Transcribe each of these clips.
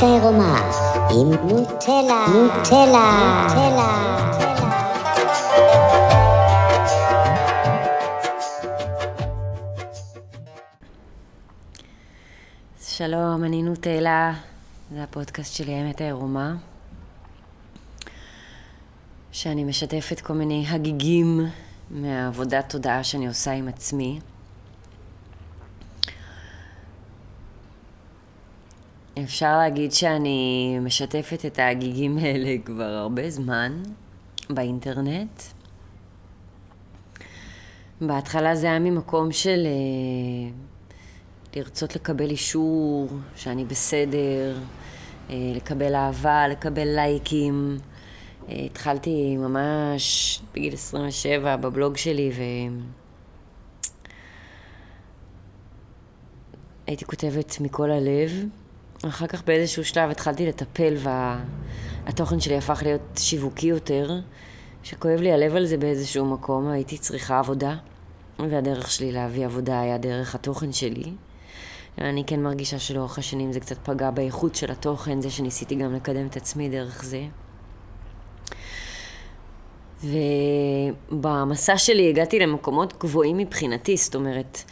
האמת העירומה עם נוטלה, נוטלה, נוטלה. שלום, אני נוטלה, זה הפודקאסט שלי, האמת העירומה, שאני משתפת כל מיני הגיגים מהעבודת תודעה שאני עושה עם עצמי. אפשר להגיד שאני משתפת את ההגיגים האלה כבר הרבה זמן באינטרנט. בהתחלה זה היה ממקום של אה, לרצות לקבל אישור, שאני בסדר, אה, לקבל אהבה, לקבל לייקים. אה, התחלתי ממש בגיל 27 בבלוג שלי ו... הייתי כותבת מכל הלב. אחר כך באיזשהו שלב התחלתי לטפל והתוכן שלי הפך להיות שיווקי יותר, שכואב לי הלב על זה באיזשהו מקום, הייתי צריכה עבודה, והדרך שלי להביא עבודה היה דרך התוכן שלי. אני כן מרגישה שלאורך השנים זה קצת פגע באיכות של התוכן, זה שניסיתי גם לקדם את עצמי דרך זה. ובמסע שלי הגעתי למקומות גבוהים מבחינתי, זאת אומרת,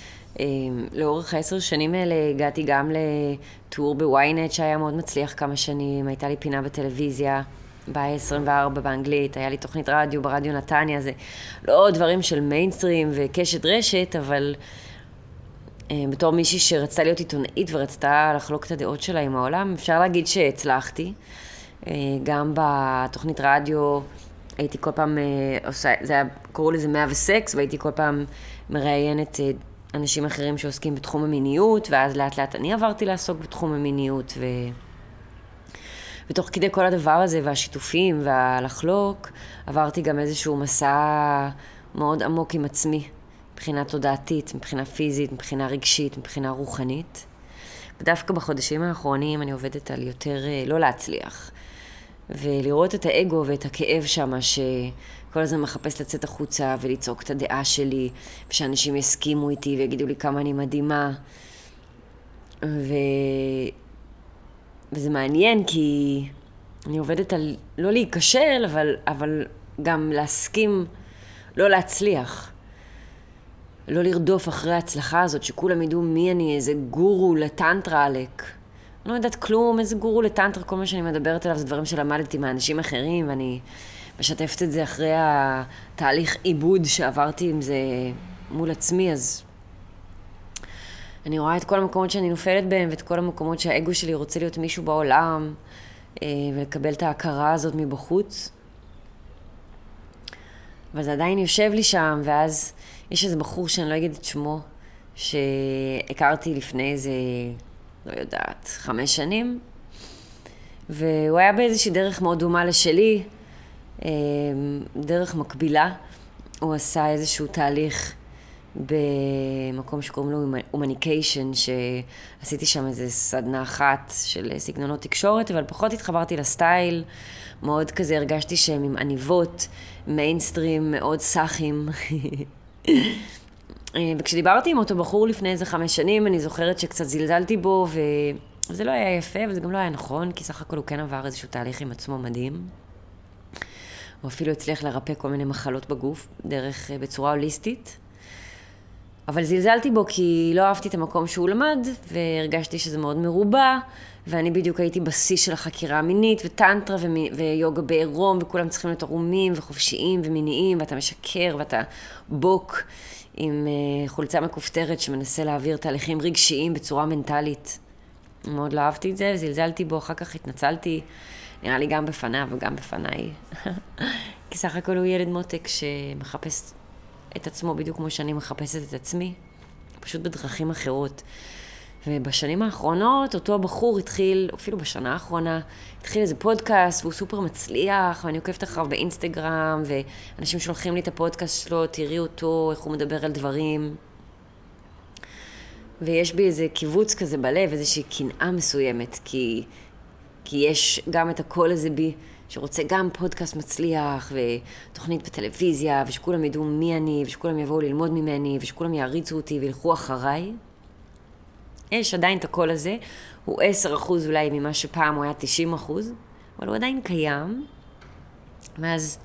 לאורך העשר שנים האלה הגעתי גם לטור בוויינט שהיה מאוד מצליח כמה שנים, הייתה לי פינה בטלוויזיה, בעיה 24 באנגלית, היה לי תוכנית רדיו ברדיו נתניה, זה לא דברים של מיינסטרים וקשת רשת, אבל אמ, בתור מישהי שרצתה להיות עיתונאית ורצתה לחלוק את הדעות שלה עם העולם, אפשר להגיד שהצלחתי. אה, גם בתוכנית רדיו הייתי כל פעם אה, עושה, זה היה, קראו לזה 100 וסקס, והייתי כל פעם מראיינת אה, אנשים אחרים שעוסקים בתחום המיניות, ואז לאט לאט אני עברתי לעסוק בתחום המיניות, ו... ותוך כדי כל הדבר הזה, והשיתופים, והלחלוק, עברתי גם איזשהו מסע מאוד עמוק עם עצמי, מבחינה תודעתית, מבחינה פיזית, מבחינה רגשית, מבחינה רוחנית. ודווקא בחודשים האחרונים אני עובדת על יותר אה, לא להצליח, ולראות את האגו ואת הכאב שם, ש... כל הזמן מחפש לצאת החוצה ולצעוק את הדעה שלי, ושאנשים יסכימו איתי ויגידו לי כמה אני מדהימה. ו... וזה מעניין כי אני עובדת על לא להיכשל, אבל, אבל גם להסכים לא להצליח. לא לרדוף אחרי ההצלחה הזאת, שכולם ידעו מי אני, איזה גורו לטנטרה עלק. אני לא יודעת כלום, איזה גורו לטנטרה, כל מה שאני מדברת עליו זה דברים שלמדתי מאנשים אחרים, ואני משתפת את זה אחרי התהליך עיבוד שעברתי עם זה מול עצמי, אז אני רואה את כל המקומות שאני נופלת בהם, ואת כל המקומות שהאגו שלי רוצה להיות מישהו בעולם, אה, ולקבל את ההכרה הזאת מבחוץ. אבל זה עדיין יושב לי שם, ואז יש איזה בחור שאני לא אגיד את שמו, שהכרתי לפני איזה, לא יודעת, חמש שנים, והוא היה באיזושהי דרך מאוד דומה לשלי, אמ, דרך מקבילה, הוא עשה איזשהו תהליך במקום שקוראים לו הומניקיישן, שעשיתי שם איזה סדנה אחת של סגנונות תקשורת, אבל פחות התחברתי לסטייל, מאוד כזה הרגשתי שהם עם עניבות, מיינסטרים, מאוד סאחים. וכשדיברתי עם אותו בחור לפני איזה חמש שנים, אני זוכרת שקצת זלזלתי בו, וזה לא היה יפה, וזה גם לא היה נכון, כי סך הכל הוא כן עבר איזשהו תהליך עם עצמו מדהים. הוא אפילו הצליח לרפא כל מיני מחלות בגוף, דרך, אה, בצורה הוליסטית. אבל זלזלתי בו כי לא אהבתי את המקום שהוא למד, והרגשתי שזה מאוד מרובע, ואני בדיוק הייתי בשיא של החקירה המינית, וטנטרה ומי, ויוגה בעירום, וכולם צריכים להיות ערומים וחופשיים ומיניים, ואתה משקר, ואתה בוק עם uh, חולצה מכופתרת שמנסה להעביר תהליכים רגשיים בצורה מנטלית. מאוד לא אהבתי את זה, זלזלתי בו, אחר כך התנצלתי. נראה לי גם בפניו וגם בפניי. כי סך הכל הוא ילד מותק שמחפש את עצמו בדיוק כמו שאני מחפשת את עצמי, פשוט בדרכים אחרות. ובשנים האחרונות אותו בחור התחיל, אפילו בשנה האחרונה, התחיל איזה פודקאסט והוא סופר מצליח, ואני עוקבת אחריו באינסטגרם, ואנשים שולחים לי את הפודקאסט שלו, תראי אותו, איך הוא מדבר על דברים. ויש בי איזה קיבוץ כזה בלב, איזושהי קנאה מסוימת, כי כי יש גם את הקול הזה בי, שרוצה גם פודקאסט מצליח, ותוכנית בטלוויזיה, ושכולם ידעו מי אני, ושכולם יבואו ללמוד ממני, ושכולם יעריצו אותי וילכו אחריי. יש עדיין את הקול הזה, הוא 10% אולי ממה שפעם הוא היה 90%, אבל הוא עדיין קיים. ואז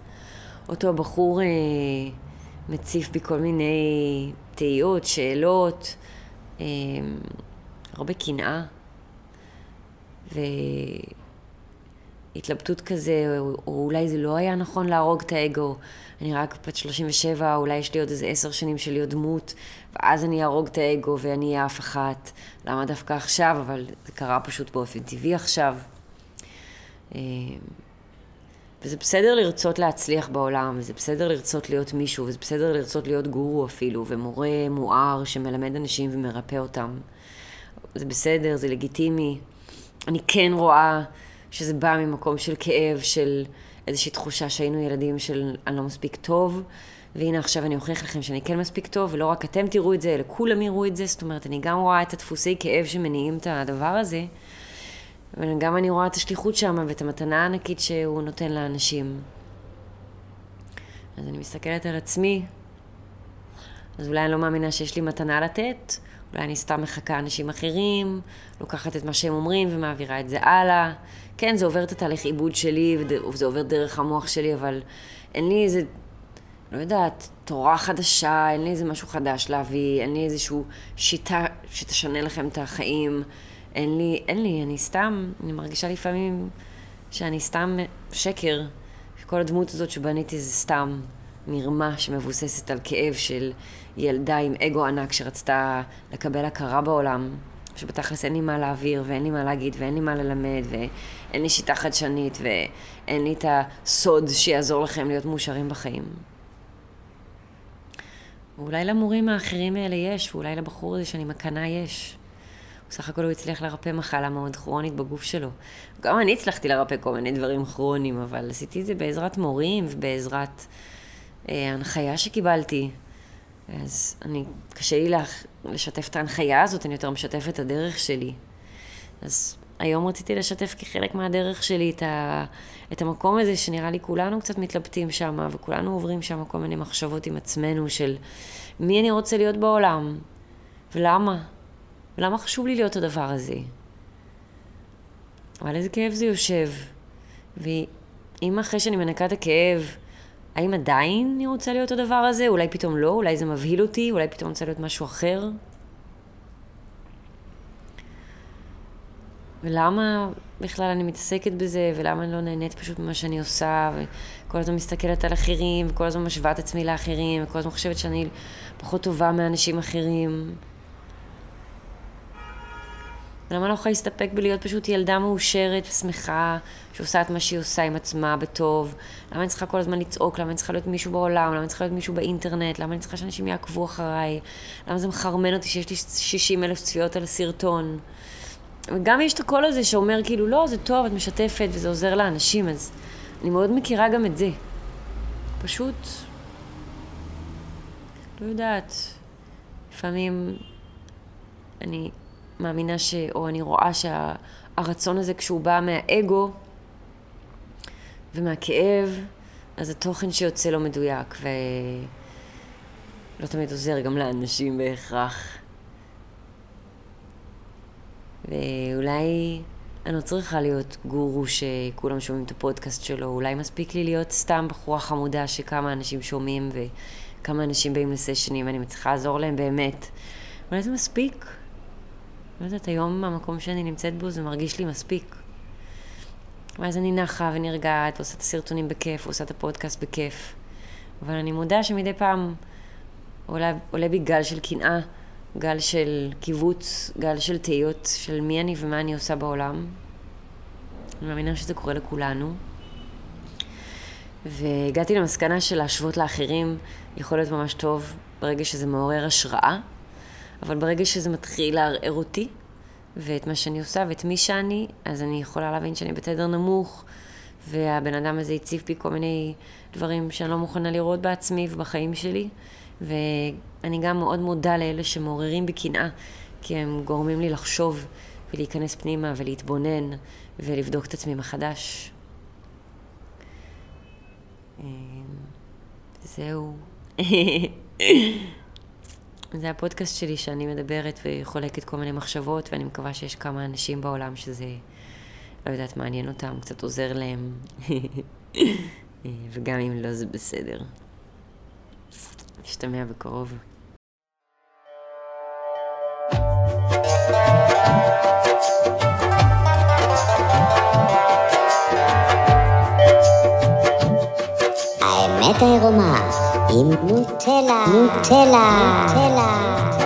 אותו בחור אה, מציף בי כל מיני תהיות, שאלות, אה, הרבה קנאה. והתלבטות כזה, או, או אולי זה לא היה נכון להרוג את האגו. אני רק בת 37, אולי יש לי עוד איזה עשר שנים של להיות דמות, ואז אני אהרוג את האגו ואני אהיה אף אחת. למה דווקא עכשיו? אבל זה קרה פשוט באופן טבעי עכשיו. אה, וזה בסדר לרצות להצליח בעולם, וזה בסדר לרצות להיות מישהו, וזה בסדר לרצות להיות גורו אפילו, ומורה מואר שמלמד אנשים ומרפא אותם. זה בסדר, זה לגיטימי. אני כן רואה שזה בא ממקום של כאב, של איזושהי תחושה שהיינו ילדים של אני לא מספיק טוב, והנה עכשיו אני אוכיח לכם שאני כן מספיק טוב, ולא רק אתם תראו את זה, אלא כולם יראו את זה. זאת אומרת, אני גם רואה את הדפוסי כאב שמניעים את הדבר הזה, וגם אני רואה את השליחות שם ואת המתנה הענקית שהוא נותן לאנשים. אז אני מסתכלת על עצמי, אז אולי אני לא מאמינה שיש לי מתנה לתת, אולי אני סתם מחכה אנשים אחרים, לוקחת את מה שהם אומרים ומעבירה את זה הלאה. כן, זה עובר את התהליך עיבוד שלי, וזה עובר דרך המוח שלי, אבל אין לי איזה, לא יודעת, תורה חדשה, אין לי איזה משהו חדש להביא, אין לי איזושהי שיטה שתשנה לכם את החיים. אין לי, אין לי, אני סתם, אני מרגישה לפעמים שאני סתם שקר. כל הדמות הזאת שבניתי זה סתם מרמה שמבוססת על כאב של ילדה עם אגו ענק שרצתה לקבל הכרה בעולם. שבתכלס אין לי מה להעביר, ואין לי מה להגיד, ואין לי מה ללמד, ואין לי שיטה חדשנית, ואין לי את הסוד שיעזור לכם להיות מאושרים בחיים. ואולי למורים האחרים האלה יש, ואולי לבחור הזה שאני מקנאה יש. בסך הכל הוא הצליח לרפא מחלה מאוד כרונית בגוף שלו. גם אני הצלחתי לרפא כל מיני דברים כרוניים, אבל עשיתי את זה בעזרת מורים ובעזרת אה, הנחיה שקיבלתי. אז אני, קשה לי לך, לשתף את ההנחיה הזאת, אני יותר משתפת את הדרך שלי. אז היום רציתי לשתף כחלק מהדרך שלי את, ה, את המקום הזה שנראה לי כולנו קצת מתלבטים שם, וכולנו עוברים שם כל מיני מחשבות עם עצמנו של מי אני רוצה להיות בעולם, ולמה, ולמה חשוב לי להיות הדבר הזה. אבל איזה כאב זה יושב. ואם אחרי שאני מנקה את הכאב, האם עדיין אני רוצה להיות הדבר הזה? אולי פתאום לא, אולי זה מבהיל אותי, אולי פתאום רוצה להיות משהו אחר? ולמה בכלל אני מתעסקת בזה, ולמה אני לא נהנית פשוט ממה שאני עושה, וכל הזמן מסתכלת על אחרים, וכל הזמן משווה את עצמי לאחרים, וכל הזמן חושבת שאני פחות טובה מאנשים אחרים. למה לא יכולה להסתפק בלהיות פשוט ילדה מאושרת ושמחה, שעושה את מה שהיא עושה עם עצמה בטוב? למה אני צריכה כל הזמן לצעוק? למה אני צריכה להיות מישהו בעולם? למה אני צריכה להיות מישהו באינטרנט? למה אני צריכה שאנשים יעקבו אחריי? למה זה מחרמן אותי שיש לי 60 אלף צפיות על הסרטון? וגם יש את הקול הזה שאומר כאילו, לא, זה טוב, את משתפת וזה עוזר לאנשים, אז אני מאוד מכירה גם את זה. פשוט, לא יודעת, לפעמים אני מאמינה ש... או אני רואה שהרצון הזה, כשהוא בא מהאגו ומהכאב, אז התוכן שיוצא לא מדויק, ולא תמיד עוזר גם לאנשים בהכרח. ואולי אני לא צריכה להיות גורו שכולם שומעים את הפודקאסט שלו, אולי מספיק לי להיות סתם בחורה חמודה שכמה אנשים שומעים וכמה אנשים באים לסשנים ואני מצליחה לעזור להם באמת. אולי זה מספיק. לא יודעת, היום המקום שאני נמצאת בו זה מרגיש לי מספיק. ואז אני נחה ונרגעת, ועושה את הסרטונים בכיף, ועושה את הפודקאסט בכיף. אבל אני מודה שמדי פעם עולה, עולה בי גל של קנאה, גל של קיבוץ, גל של תהיות של מי אני ומה אני עושה בעולם. אני מאמינה שזה קורה לכולנו. והגעתי למסקנה של להשוות לאחרים יכול להיות ממש טוב ברגע שזה מעורר השראה. אבל ברגע שזה מתחיל לערער אותי, ואת מה שאני עושה, ואת מי שאני, אז אני יכולה להבין שאני בתדר נמוך, והבן אדם הזה הציב בי כל מיני דברים שאני לא מוכנה לראות בעצמי ובחיים שלי. ואני גם מאוד מודה לאלה שמעוררים בי קנאה, כי הם גורמים לי לחשוב ולהיכנס פנימה ולהתבונן ולבדוק את עצמי מחדש. אמ, זהו. זה הפודקאסט שלי שאני מדברת וחולקת כל מיני מחשבות, ואני מקווה שיש כמה אנשים בעולם שזה, לא יודעת, מעניין אותם, קצת עוזר להם, וגם אם לא, זה בסדר. נשתמע בקרוב. האמת העירומה עם נוטלה, נוטלה, נוטלה.